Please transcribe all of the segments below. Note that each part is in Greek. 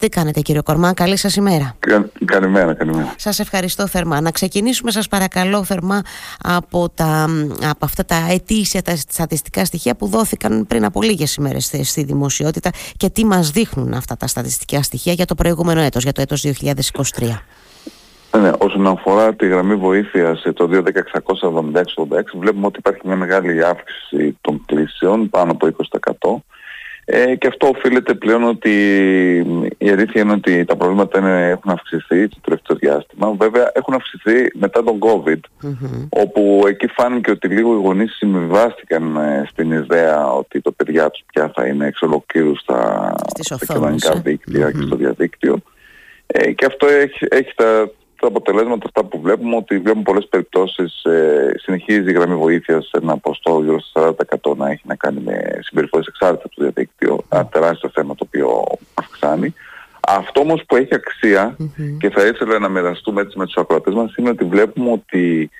Τι κάνετε κύριο Κορμά, καλή σας ημέρα. καλημέρα, καλημέρα. Σας ευχαριστώ θερμά. Να ξεκινήσουμε σας παρακαλώ θερμά από, τα, από αυτά τα αιτήσια, τα στατιστικά στοιχεία που δόθηκαν πριν από λίγες ημέρες στη δημοσιότητα και τι μας δείχνουν αυτά τα στατιστικά στοιχεία για το προηγούμενο έτος, για το έτος 2023. Ναι, όσον αφορά τη γραμμή βοήθειας το 21676 βλέπουμε ότι υπάρχει μια μεγάλη αύξηση των κλήσεων, πάνω από 20%. Ε, και αυτό οφείλεται πλέον ότι η αλήθεια είναι ότι τα προβλήματα είναι, έχουν αυξηθεί το τελευταίο διάστημα. Βέβαια έχουν αυξηθεί μετά τον COVID, όπου εκεί φάνηκε ότι λίγο οι γονείς συμβιβάστηκαν ε, στην ιδέα ότι το παιδιά τους πια θα είναι εξ ολοκλήρου στα, κοινωνικά ε. δίκτυα και στο διαδίκτυο. Ε, και αυτό έχει, έχει τα, τα αποτελέσματα αυτά που βλέπουμε ότι βλέπουμε πολλές περιπτώσεις ε, συνεχίζει η γραμμή βοήθειας σε ένα ποστό γύρω στο 40% να έχει να κάνει με συμπεριφορές εξάρτητα από το διαδίκτυο ένα τεράστιο θέμα το οποίο αυξάνει. Αυτό όμως που έχει και θα ήθελα να μοιραστούμε έτσι με τους ακροατές μας είναι ότι βλέπουμε ότι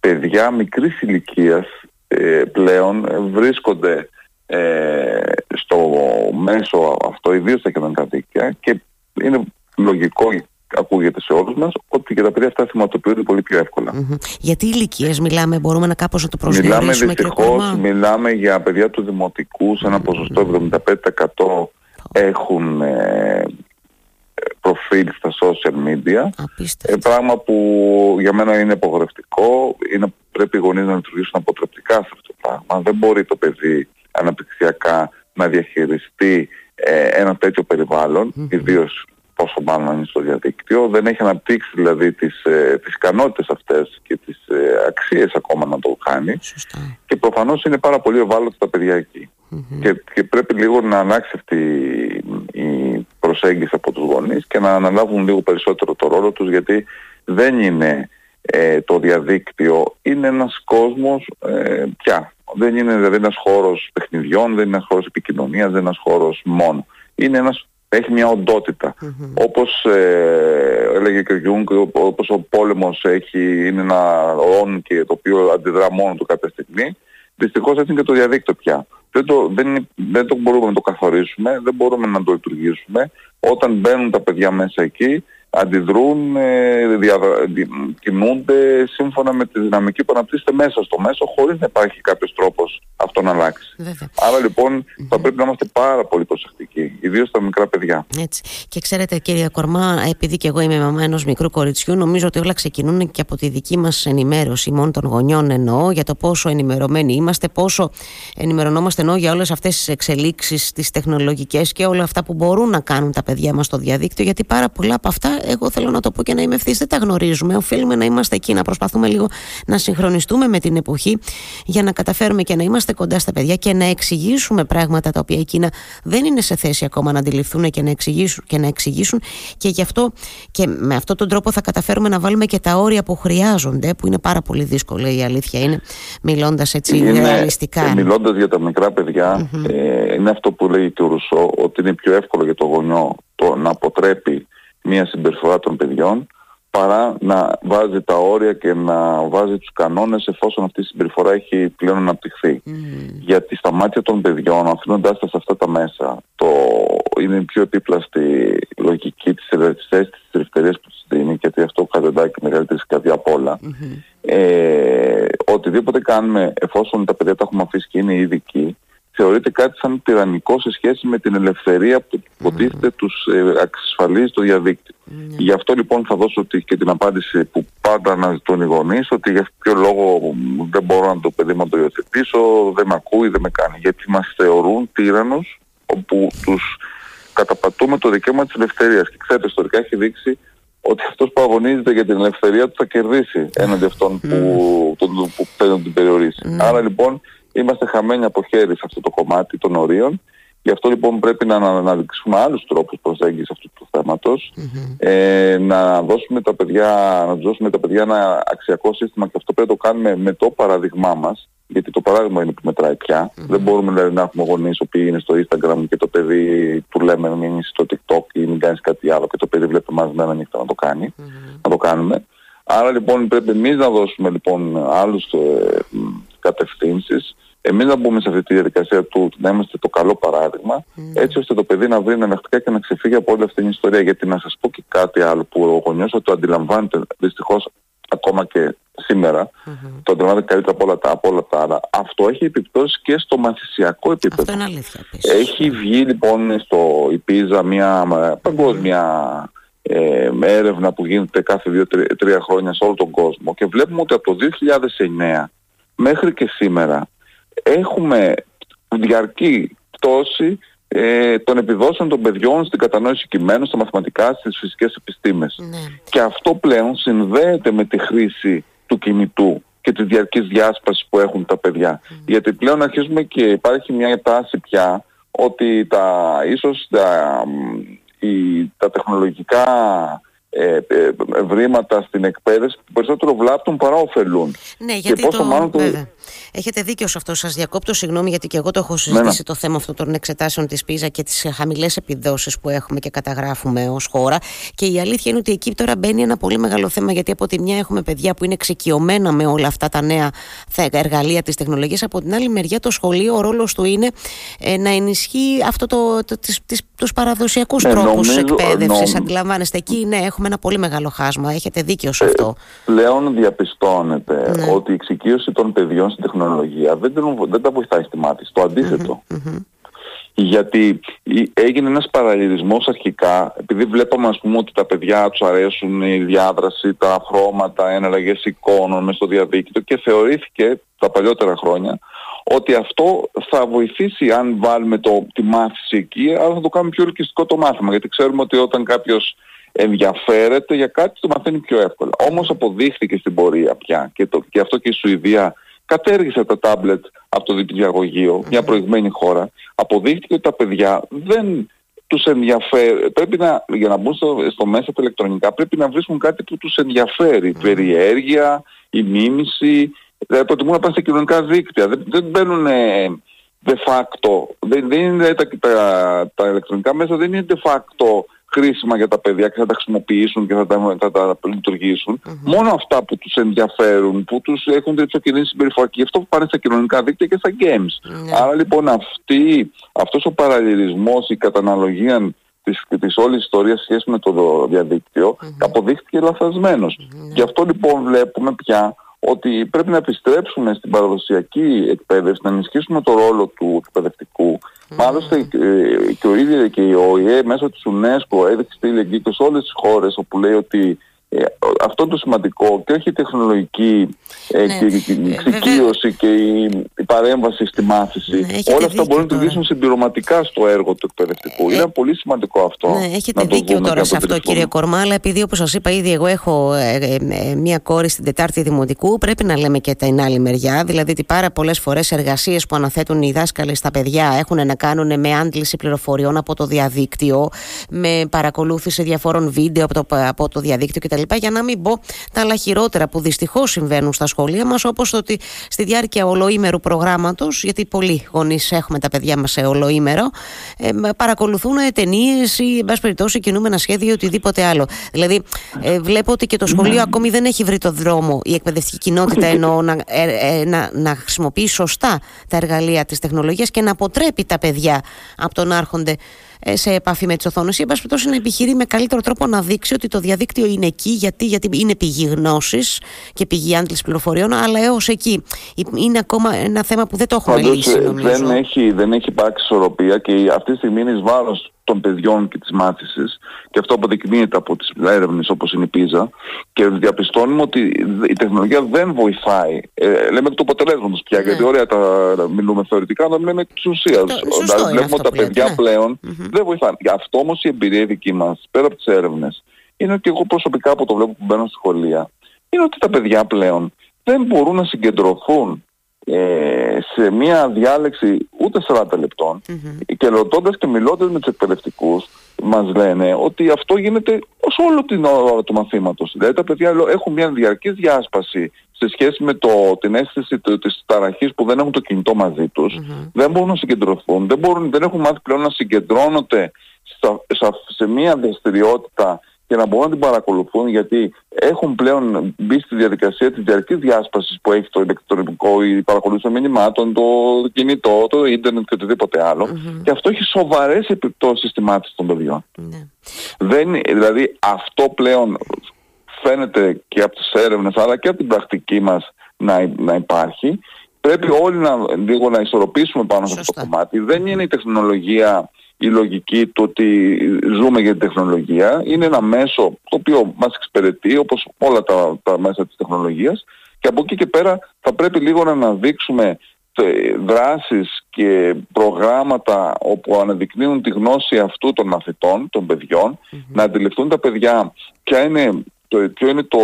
παιδιά μικρής ηλικίας ε, πλέον βρίσκονται ε, στο μέσο αυτό, ιδίως στα κοινωνικά δίκτυα και είναι λογικό ακούγεται σε όλους μας ότι και τα παιδιά αυτά θυματοποιούνται πολύ πιο εύκολα. Γιατί ηλικίες μιλάμε, μπορούμε να κάπως να το προσδιορίσουμε Μιλάμε δυστυχώς, μιλάμε για παιδιά του δημοτικού σε ένα ποσοστό 75% έχουν ε, προφίλ στα social media. Ε, πράγμα που για μένα είναι απογορευτικό. Είναι, πρέπει οι γονείς να λειτουργήσουν αποτρεπτικά σε αυτό το πράγμα. Δεν μπορεί το παιδί αναπτυξιακά να διαχειριστεί ε, ένα τέτοιο περιβάλλον, mm-hmm. ιδίως πόσο μάλλον είναι στο διαδίκτυο, δεν έχει αναπτύξει δηλαδή τις, ε, τις ικανότητες αυτές και τις ε, αξίες ακόμα να το κάνει Σωστά. και προφανώς είναι πάρα πολύ ευάλωτα τα παιδιά και, και πρέπει λίγο να αλλάξει αυτή η προσέγγιση από τους γονείς και να αναλάβουν λίγο περισσότερο το ρόλο τους γιατί δεν είναι ε, το διαδίκτυο, είναι ένας κόσμος ε, πια. Δεν είναι δηλαδή ένας χώρος παιχνιδιών, δεν είναι ένας χώρος επικοινωνίας, δεν είναι ένας χώρος μόνο. Είναι ένας έχει μια οντότητα. Mm-hmm. Όπως ε, έλεγε και ο Γιουνγκ, όπως ο πόλεμος έχει, είναι ένα όν και το οποίο αντιδρά μόνο του κάποια στιγμή, δυστυχώς έτσι είναι και το διαδίκτυο πια. Δεν το, δεν, δεν το μπορούμε να το καθορίσουμε, δεν μπορούμε να το λειτουργήσουμε. Όταν μπαίνουν τα παιδιά μέσα εκεί, αντιδρούν, ε, κινούνται σύμφωνα με τη δυναμική που αναπτύσσεται μέσα στο μέσο χωρίς να υπάρχει κάποιος τρόπος αυτό να αλλάξει. Βέβαια. Άρα λοιπόν θα πρέπει να είμαστε πάρα πολύ προσεκτικοί, ιδίως στα μικρά παιδιά. Έτσι. Και ξέρετε κύριε Κορμά, επειδή και εγώ είμαι μαμά ενός μικρού κοριτσιού, νομίζω ότι όλα ξεκινούν και από τη δική μας ενημέρωση, μόνο των γονιών εννοώ, για το πόσο ενημερωμένοι είμαστε, πόσο ενημερωνόμαστε εννοώ για όλες αυτές τις εξελίξεις, τις τεχνολογικές και όλα αυτά που μπορούν να κάνουν τα παιδιά μας στο διαδίκτυο, γιατί πάρα πολλά από αυτά εγώ θέλω να το πω και να είμαι ευθύς, δεν τα γνωρίζουμε. Οφείλουμε να είμαστε εκεί, να προσπαθούμε λίγο να συγχρονιστούμε με την εποχή για να καταφέρουμε και να είμαστε κοντά στα παιδιά και να εξηγήσουμε πράγματα τα οποία εκείνα δεν είναι σε θέση ακόμα να αντιληφθούν και να εξηγήσουν και, να εξηγήσουν και γι' αυτό και με αυτόν τον τρόπο θα καταφέρουμε να βάλουμε και τα όρια που χρειάζονται, που είναι πάρα πολύ δύσκολο η αλήθεια είναι, μιλώντας έτσι είναι, ρεαλιστικά. Ε, μιλώντας για τα μικρά παιδιά, ε, είναι αυτό που λέει και ο Ρουσό, ότι είναι πιο εύκολο για το γονιό το να αποτρέπει μια συμπεριφορά των παιδιών παρά να βάζει τα όρια και να βάζει τους κανόνες εφόσον αυτή η συμπεριφορά έχει πλέον αναπτυχθεί. Mm. Γιατί στα μάτια των παιδιών, αφήνοντάς τα σε αυτά τα μέσα, το είναι η πιο επίπλαστη λογική της ευαισθησίας της ελευθερίας που της δίνει, γιατί αυτό κατεντάει και μεγαλύτερη καρδιά απ' όλα. Mm-hmm. Ε, οτιδήποτε κάνουμε, εφόσον τα παιδιά τα έχουμε αφήσει και είναι ειδικοί, θεωρείται κάτι σαν τυραννικό σε σχέση με την ελευθερία που υποτίθεται τους ε, εξασφαλίζει το διαδίκτυο. Mm. Γι' αυτό λοιπόν θα δώσω και την απάντηση που πάντα αναζητούν οι γονείς ότι για ποιο λόγο δεν μπορώ να το παιδί να το υιοθετήσω, δεν με ακούει, δεν με κάνει. Γιατί μας θεωρούν τύραννους όπου τους καταπατούμε το δικαίωμα της ελευθερίας. Και ξέρετε, ιστορικά έχει δείξει ότι αυτός που αγωνίζεται για την ελευθερία του θα κερδίσει έναντι αυτών που, τον, που θέλουν να την περιορίσει. Άρα λοιπόν είμαστε χαμένοι από χέρι σε αυτό το κομμάτι των ορίων. Γι' αυτό λοιπόν πρέπει να αναδείξουμε άλλους τρόπους προσέγγισης αυτού του θεματος ε, να, δώσουμε τα παιδιά, να τους δώσουμε τα παιδιά ένα αξιακό σύστημα και αυτό πρέπει να το κάνουμε με το παράδειγμά μας γιατί το παράδειγμα είναι που μετράει πια. Δεν μπορούμε δηλαδή, να έχουμε γονείς που είναι στο Instagram και το παιδί του λέμε μην είσαι στο TikTok ή μην κάνεις κάτι άλλο και το παιδί βλέπει μας μένα νύχτα να το κάνει, να το κάνουμε. Άρα λοιπόν πρέπει εμείς να δώσουμε λοιπόν άλλους ε, κατευθύνσεις εμείς να μπούμε σε αυτή τη διαδικασία του να είμαστε το καλό παράδειγμα, έτσι ώστε το παιδί να βρει εναλλακτικά και να ξεφύγει από όλη αυτή την ιστορία. Γιατί να σας πω και κάτι άλλο που ο γονιός το αντιλαμβάνεται δυστυχώς ακόμα και σήμερα, mm-hmm. το αντιλαμβάνεται καλύτερα από όλα, τα, από όλα τα άλλα. Αυτό έχει επιπτώσει και στο μαθησιακό επίπεδο. Αυτό είναι αλήθεια. Έχει βγει λοιπόν στο ΙΠΙΖΑ μια παγκόσμια ε, έρευνα που γίνεται κάθε δύο-τρία χρόνια σε όλο τον κόσμο και βλέπουμε ότι από το 2009 μέχρι και σήμερα έχουμε διαρκή πτώση ε, των επιδόσεων των παιδιών στην κατανόηση κειμένων, στα μαθηματικά, στις φυσικές επιστήμες. Ναι. Και αυτό πλέον συνδέεται με τη χρήση του κινητού και της διαρκής διάσπασης που έχουν τα παιδιά. Γιατί πλέον αρχίζουμε και υπάρχει μια τάση πια ότι τα, ίσως τα, τα τεχνολογικά ε, ε, βρήματα στην εκπαίδευση που περισσότερο βλάπτουν παρά ωφελούν. Ναι, γιατί και πόσο το... μάλλον το... Έχετε δίκιο σε αυτό. Σας διακόπτω, συγγνώμη, γιατί και εγώ το έχω ναι, συζητήσει ναι. το θέμα αυτό των εξετάσεων της ΠΙΖΑ και τις χαμηλές επιδόσεις που έχουμε και καταγράφουμε ως χώρα. Και η αλήθεια είναι ότι εκεί τώρα μπαίνει ένα πολύ μεγάλο θέμα, γιατί από τη μια έχουμε παιδιά που είναι εξοικειωμένα με όλα αυτά τα νέα εργαλεία της τεχνολογίας. Από την άλλη μεριά, το σχολείο, ο ρόλος του είναι ε, να ενισχύει αυτό το, το, τους παραδοσιακούς ναι, τρόπους εκπαίδευσης. Αντιλαμβάνεστε, εκεί ναι, έχουμε ένα πολύ μεγάλο χάσμα. Έχετε δίκιο σε ε, αυτό. Ε, πλέον διαπιστώνεται ναι. ότι η εξοικείωση των παιδιών στην τεχνολογία δεν, δεν τα βοηθάει στη μάθηση. Το αντιθετο Γιατί έγινε ένας παραλληλισμός αρχικά, επειδή βλέπαμε ας πούμε ότι τα παιδιά τους αρέσουν η διάδραση, τα χρώματα, εναλλαγές εικόνων μέσα στο διαδίκτυο και θεωρήθηκε τα παλιότερα χρόνια ότι αυτό θα βοηθήσει αν βάλουμε το, τη μάθηση εκεί, αλλά θα το κάνουμε πιο ελκυστικό το μάθημα. Γιατί ξέρουμε ότι όταν κάποιος ενδιαφέρεται για κάτι το μαθαίνει πιο εύκολα. Όμως αποδείχθηκε στην πορεία πια και, το, και αυτό και η Σουηδία κατέργησε τα τάμπλετ από το διπλιαγωγείο, μια προηγμένη χώρα. Αποδείχθηκε ότι τα παιδιά δεν τους ενδιαφέρει, πρέπει να, για να μπουν στο, στο μέσα τα ηλεκτρονικά, πρέπει να βρίσκουν κάτι που τους ενδιαφέρει. Mm. Περιέργεια, η μίμηση, δηλαδή προτιμούν να πάνε στα κοινωνικά δίκτυα. Δεν, δεν μπαίνουν de facto, δεν, δεν είναι τα, τα, τα ηλεκτρονικά μέσα, δεν είναι de facto χρήσιμα για τα παιδιά και θα τα χρησιμοποιήσουν και θα τα, θα τα λειτουργήσουν. Mm-hmm. Μόνο αυτά που τους ενδιαφέρουν, που τους έχουν την εξοκινήσει συμπεριφορά και γι' αυτό πάνε στα κοινωνικά δίκτυα και στα games. Mm-hmm. Άρα λοιπόν αυτή, αυτός ο παραλληλισμός, η καταναλογία της, της όλης ιστορίας σχέσης με το διαδίκτυο mm-hmm. αποδείχθηκε λαθασμένος. Γι' αυτό λοιπόν βλέπουμε πια ότι πρέπει να επιστρέψουμε στην παραδοσιακή εκπαίδευση, να ενισχύσουμε το ρόλο του εκπαιδευτικού. Mm. Μάλιστα ε, και ο ίδιο και η ΟΗΕ μέσω της UNESCO έδειξε στείλει και σε όλες τις χώρες όπου λέει ότι ε, αυτό το σημαντικό και όχι η τεχνολογική ε, ναι. και η εξοικείωση και η, η, παρέμβαση στη μάθηση ναι, όλα αυτά μπορούν να λειτουργήσουν συμπληρωματικά στο έργο του εκπαιδευτικού. Ε, Είναι πολύ σημαντικό αυτό. Ναι, έχετε δίκιο τώρα σε αυτό κύριε Κορμά αλλά επειδή όπως σας είπα ήδη εγώ έχω ε, ε, μία κόρη στην Τετάρτη Δημοτικού πρέπει να λέμε και την άλλη μεριά δηλαδή ότι πάρα πολλές φορές εργασίες που αναθέτουν οι δάσκαλοι στα παιδιά έχουν να κάνουν με άντληση πληροφοριών από το διαδίκτυο με παρακολούθηση διαφόρων βίντεο από το, από το διαδίκτυο κτλ για να μην πω τα άλλα χειρότερα που δυστυχώς συμβαίνουν στα σχολεία μας, όπως ότι στη διάρκεια ολοήμερου προγράμματος, γιατί πολλοί γονείς έχουμε τα παιδιά μας σε ολοήμερο, ε, παρακολουθούν ταινίες ή, εν πάση περιπτώσει, κινούμενα σχέδια ή οτιδήποτε άλλο. Δηλαδή, ε, βλέπω ότι και το σχολείο ναι. ακόμη δεν έχει βρει το δρόμο, η εκπαιδευτική κοινότητα εννοώ, να, ε, ε, να, να χρησιμοποιεί σωστά τα εργαλεία της τεχνολογίας και να αποτρέπει τα παιδιά από το να έρχονται ε, σε επαφή με τις οθόνες ή, εν πάση να επιχειρεί με καλύτερο τρόπο να δείξει ότι το διαδίκτυο είναι εκεί, γιατί, γιατί είναι πηγή γνώσης και πηγή άντληση πληροφοριών, αλλά έως εκεί. Είναι ακόμα ένα θέμα που δεν το έχουμε Πάντως, λύσει, νομίζω. Δεν έχει, δεν έχει υπάρξει ισορροπία και αυτή τη στιγμή είναι βάρος των παιδιών και της μάθησης και αυτό αποδεικνύεται από τις έρευνες όπως είναι η PISA και διαπιστώνουμε ότι η τεχνολογία δεν βοηθάει. Ε, λέμε το αποτελέσματος πια, ναι. γιατί ωραία τα μιλούμε θεωρητικά, αλλά μιλάμε της ουσίας. Δηλαδή βλέπουμε ότι τα παιδιά ναι. πλέον δεν βοηθάνε. Γι' αυτό όμως η εμπειρία δική μας, πέρα από τις έρευνες, είναι ότι εγώ προσωπικά που το βλέπω που μπαίνω στη σχολεία, είναι ότι τα παιδιά πλέον δεν μπορούν να συγκεντρωθούν ε, σε μια διάλεξη ούτε 40 λεπτών mm-hmm. και ρωτώντας και μιλώντας με τους εκπαιδευτικούς μας λένε ότι αυτό γίνεται ως όλο την ώρα του μαθήματος. Δηλαδή τα παιδιά έχουν μια διαρκή διάσπαση σε σχέση με το, την αίσθηση το, της ταραχής που δεν έχουν το κινητό μαζί τους, mm-hmm. δεν μπορούν να συγκεντρωθούν, δεν, μπορούν, δεν έχουν μάθει πλέον να συγκεντρώνονται σε μια δραστηριότητα και να μπορούν να την παρακολουθούν γιατί έχουν πλέον μπει στη διαδικασία της διαρκής διάσπασης που έχει το ηλεκτρονικό, η παρακολούθηση των μηνυμάτων, το κινητό, το ίντερνετ και οτιδήποτε και αυτό έχει σοβαρές επιπτώσεις στη μάθηση των παιδιών. Ναι. Δεν, δηλαδή αυτό πλέον φαίνεται και από τις έρευνες αλλά και από την πρακτική μας να, να υπάρχει. Πρέπει όλοι να, λίγο να ισορροπήσουμε πάνω σε αυτό το κομμάτι. Δεν είναι η τεχνολογία η λογική του ότι ζούμε για την τεχνολογία. Είναι ένα μέσο το οποίο μας εξυπηρετεί όπως όλα τα, τα μέσα της τεχνολογίας και από εκεί και πέρα θα πρέπει λίγο να αναδείξουμε ε, δράσεις και προγράμματα όπου αναδεικνύουν τη γνώση αυτού των μαθητών, των παιδιων να αντιληφθούν τα παιδιά ποια είναι το, ποιο, είναι το,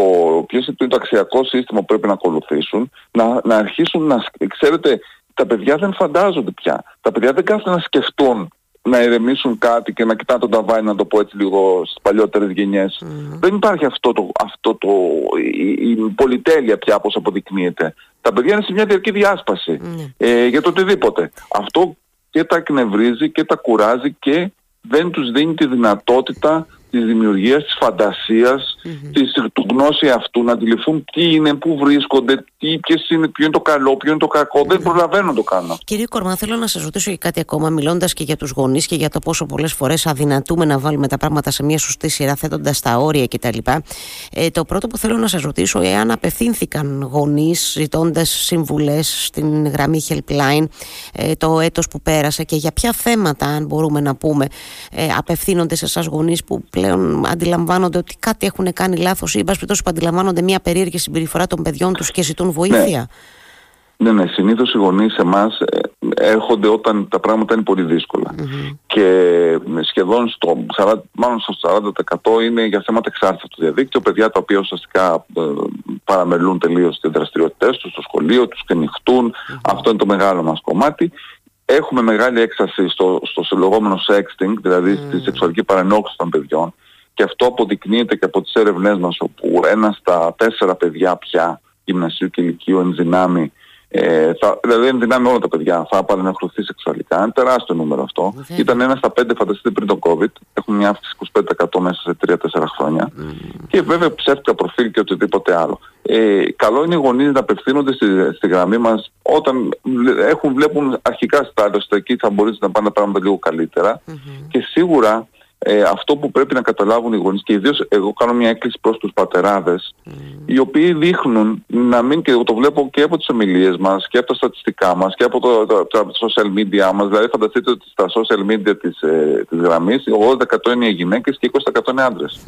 ποιος είναι το αξιακό σύστημα που πρέπει να ακολουθήσουν, να, να αρχίσουν να... Ξέρετε, τα παιδιά δεν φαντάζονται πια. Τα παιδιά δεν κάθονται να σκεφτούν να ηρεμήσουν κάτι και να κοιτάνε τον ταβάνι, να το πω έτσι λίγο στις παλιότερες γενιές. Δεν υπάρχει αυτό το, αυτό το, η, η πολυτέλεια πια όπως αποδεικνύεται. Τα παιδιά είναι σε μια διαρκή διάσπαση ε, για το οτιδήποτε. Αυτό και τα εκνευρίζει και τα κουράζει και δεν τους δίνει τη δυνατότητα της δημιουργίας, της φαντασίας, mm-hmm. της, του γνώσης αυτού, να αντιληφθούν τι είναι, πού βρίσκονται, τι, ποιες είναι, ποιο είναι το καλό, ποιο είναι το κακό. Δεν προλαβαίνω να το κάνω. Κύριε Κορμά, θέλω να σας ρωτήσω και κάτι ακόμα, μιλώντας και για τους γονείς και για το πόσο πολλές φορές αδυνατούμε να βάλουμε τα πράγματα σε μια σωστή σειρά, θέτοντας τα όρια κτλ. Ε, το πρώτο που θέλω να σας ρωτήσω, εάν απευθύνθηκαν γονείς ζητώντας συμβουλές στην γραμμή Helpline ε, το έτος που πέρασε και για ποια θέματα, αν μπορούμε να πούμε, ε, απευθύνονται σε εσάς γονείς που πλέον αντιλαμβάνονται ότι κάτι έχουν κάνει λάθος ή, εν πάση που αντιλαμβάνονται μια περίεργη συμπεριφορά των παιδιών τους και ζητούν βοήθεια. Ναι. Ναι, ναι, συνήθως οι γονείς σε εμάς ε, έρχονται όταν τα πράγματα είναι πολύ Και σχεδόν στο, 40, μάλλον στο 40% είναι για θέματα εξάρτησης από το διαδίκτυο, παιδιά τα οποία ουσιαστικά ε, παραμελούν τελείως τις δραστηριότητες τους στο σχολείο, τους ξενυχτούν. Αυτό είναι το μεγάλο μας κομμάτι. Έχουμε μεγάλη έκσταση στο, στο λεγόμενο sexting, δηλαδή στη σεξουαλική παρενόχληση των παιδιών. Και αυτό αποδεικνύεται και από τις έρευνές μας όπου ένας στα τέσσερα παιδιά πια γυμνασίου και ηλικίου ενδυνάμει ε, θα, δηλαδή ενδυνάμει όλα τα παιδιά θα παρενοχληθεί σεξουαλικά. Είναι τεράστιο νούμερο αυτό. Ήταν ένα στα πέντε φανταστείτε πριν το COVID. Έχουμε μια αύξηση 25% μέσα σε 3-4 χρόνια. Και βέβαια ψεύτικα προφίλ και οτιδήποτε άλλο. Ε, καλό είναι οι γονείς να απευθύνονται στη, στη γραμμή μας όταν έχουν, βλέπουν αρχικά στάδια εκεί θα μπορείς να πάνε τα πράγματα λίγο και σίγουρα ε, αυτό που πρέπει να καταλάβουν οι γονείς και ιδίως εγώ κάνω μια έκκληση προς τους πατεράδες οι οποίοι δείχνουν να μην και εγώ το βλέπω και από τις ομιλίες μας και από τα στατιστικά μας και από το, το, τα social media μας δηλαδή φανταστείτε ότι στα social media της, ε, της γραμμής 80% είναι οι γυναίκες και 20% είναι άντρες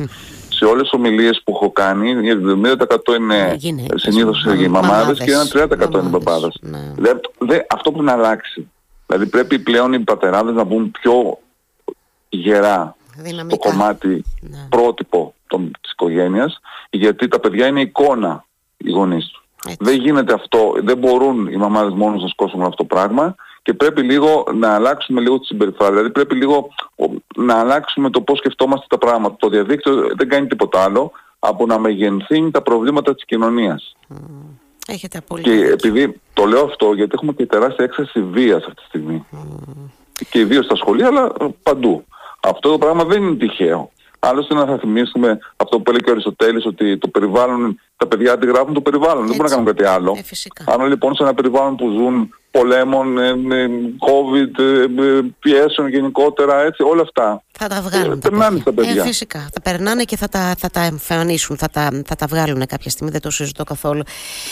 σε όλες τις ομιλίες που έχω κάνει, η 70% είναι γυναίκες, συνήθως οι μαμάδες και ένα 30% είναι μπαμπάδες. Ναι. δε, αυτό πρέπει να αλλάξει. Δηλαδή πρέπει πλέον οι πατεράδες να μπουν πιο γερά το κομμάτι ναι. πρότυπο των, της οικογένειας γιατί τα παιδιά είναι εικόνα οι γονείς τους. Δεν γίνεται αυτό, δεν μπορούν οι μαμάδες μόνος να σκόσουν αυτό το πράγμα και πρέπει λίγο να αλλάξουμε λίγο τη συμπεριφορά. Δηλαδή πρέπει λίγο να αλλάξουμε το πώς σκεφτόμαστε τα πράγματα. Το διαδίκτυο δεν κάνει τίποτα άλλο από να μεγενθύνει τα προβλήματα της κοινωνίας. Έχετε Και επειδή το λέω αυτό γιατί έχουμε και τεράστια έξαρση βίας αυτή τη στιγμή. Και ιδίως στα σχολεία αλλά παντού. Αυτό το πράγμα δεν είναι τυχαίο. Άλλωστε να θα θυμίσουμε αυτό που έλεγε και ο Αριστοτέλης ότι το περιβάλλον, τα παιδιά αντιγράφουν το περιβάλλον, δεν μπορούν να κάνουν κάτι άλλο. Ε, Αν λοιπόν σε ένα περιβάλλον που ζουν πολέμων, ε, COVID, ε, πιέσεων γενικότερα, έτσι, όλα αυτά. Θα τα βγάλουν. Ε, τα περνάνε στα παιδιά. Ε, φυσικά. Θα περνάνε και θα τα, θα τα εμφανίσουν, θα τα, θα τα βγάλουν κάποια στιγμή, δεν το συζητώ καθόλου.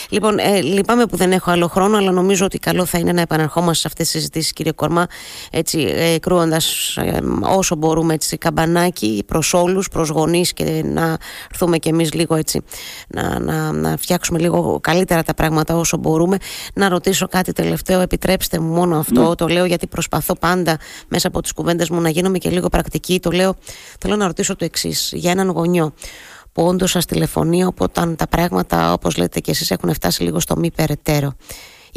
Λοιπόν, ε, λυπάμαι που δεν έχω άλλο χρόνο, αλλά νομίζω ότι καλό θα είναι να επαναρχόμαστε σε αυτές τις συζητήσεις, κύριε Κορμά, έτσι, ε, κρούοντας ε, όσο μπορούμε έτσι, καμπανάκι προς όλους, προς γονείς και να έρθουμε κι εμείς λίγο έτσι, να, να, να φτιάξουμε λίγο καλύτερα τα πράγματα όσο μπορούμε. Να ρωτήσω κάτι τελευταίο επιτρέψτε μου μόνο αυτό. Ναι. Το λέω γιατί προσπαθώ πάντα μέσα από τις κουβέντες μου να γίνομαι και λίγο πρακτική. Το λέω, θέλω να ρωτήσω το εξής. Για έναν γονιό που όντως σας τηλεφωνεί όταν τα πράγματα, όπως λέτε και εσείς, έχουν φτάσει λίγο στο μη περαιτέρω.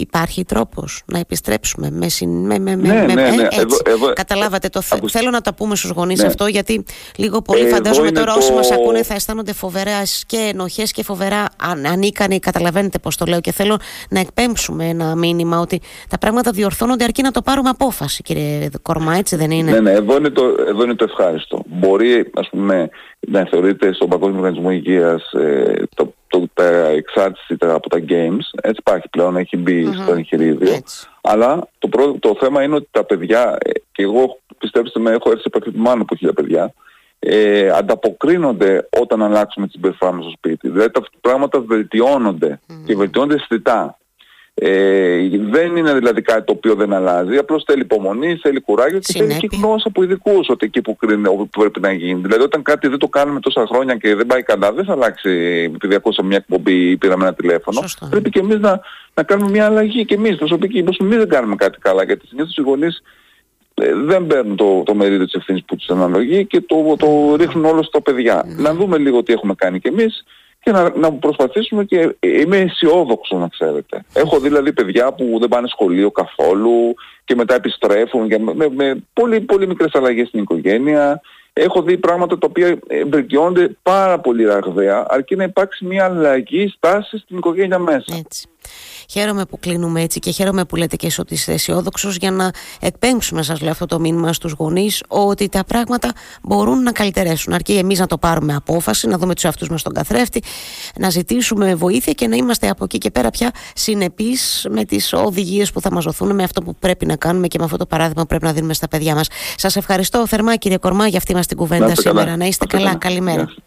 Υπάρχει τρόπος να επιστρέψουμε με, με, με, ναι, ναι, ναι. έτσι. Εδώ, εδώ, Καταλάβατε το Θέλω να το πούμε στους γονείς Ναι. αυτό γιατί λίγο πολύ Εδώ φαντάζομαι είναι τώρα το- όσοι μας ακούνε θα αισθάνονται φοβερά και ενοχές και φοβερά αν, ανίκανοι. Καταλαβαίνετε πώς το λέω και θέλω να εκπέμψουμε ένα μήνυμα ότι τα πράγματα διορθώνονται αρκεί να το πάρουμε απόφαση κύριε Κορμά έτσι δεν είναι; Ναι, ναι, εδώ είναι, το, εδώ είναι το ευχάριστο. Μπορεί, ας πούμε, να θεωρείται στον Παγκόσμιο Οργανισμό Υγείας ε, το, το, τα εξάρτηση τα- από τα games. Έτσι υπάρχει πλέον, έχει μπει Μμμ. στο εγχειρίδιο. Έτσι. Αλλά το, πρό- το θέμα είναι ότι τα παιδιά, ε, και εγώ πιστέψτε με, έχω έρθει σε επαφή με άνω από χίλια παιδιά, ε, ανταποκρίνονται όταν αλλάξουμε τη συμπεριφορά μας στο σπίτι. Δηλαδή τα πράγματα βελτιώνονται και βελτιώνονται αισθητά. Ε, δεν είναι δηλαδή κάτι το οποίο δεν αλλάζει, απλώς θέλει υπομονή, θέλει κουράγιο και θέλει και Συνέπεια. γνώση από ειδικούς ότι εκεί που, κρίνει, όπου πρέπει να γίνει. Δηλαδή όταν κάτι δεν το κάνουμε τόσα χρόνια και δεν πάει καλά, δεν θα αλλάξει επειδή ακούσαμε μια εκπομπή ή πήραμε ένα τηλέφωνο. Σωστό. Πρέπει και εμείς να, να κάνουμε μια αλλαγή και εμείς προσωπική, πως εμείς δεν κάνουμε κάτι καλά γιατί συνήθως οι γονείς ε, δεν παίρνουν το, το μερίδιο της ευθύνης που τους αναλογεί και το, το ρίχνουν όλο στα παιδιά. Να δούμε λίγο τι έχουμε κάνει κι εμείς και να, να προσπαθήσουμε και ε, είμαι αισιόδοξο να ξέρετε. Έχω δηλαδή παιδιά που δεν πάνε σχολείο καθόλου και μετά επιστρέφουν και με, με, με πολύ, πολύ μικρές αλλαγές στην οικογένεια. Έχω δει πράγματα τα οποία ε, βελτιώνται πάρα πολύ ραγδαία αρκεί να υπάρξει μια αλλαγή στάση στην οικογένεια μέσα. Έτσι. Χαίρομαι που κλείνουμε έτσι και χαίρομαι που λέτε και εσύ ότι είστε αισιόδοξος για να εκπέμψουμε, σας λέω αυτό το μήνυμα στους γονείς, ότι τα πράγματα μπορούν να καλυτερέσουν. Αρκεί εμείς να το πάρουμε απόφαση, να δούμε τους εαυτούς μας στον καθρέφτη, να ζητήσουμε βοήθεια και να είμαστε από εκεί και πέρα πια συνεπείς με τις οδηγίες που θα μας δοθούν, με αυτό που πρέπει να κάνουμε και με αυτό το παράδειγμα που πρέπει να δίνουμε στα παιδιά μας. Σας ευχαριστώ θερμά, κύριε Κορμά, για αυτή μας την κουβέντα Να είστε καλά. σήμερα. Να είστε Να είστε καλά. καλά. Καλημέρα. Γεια σας.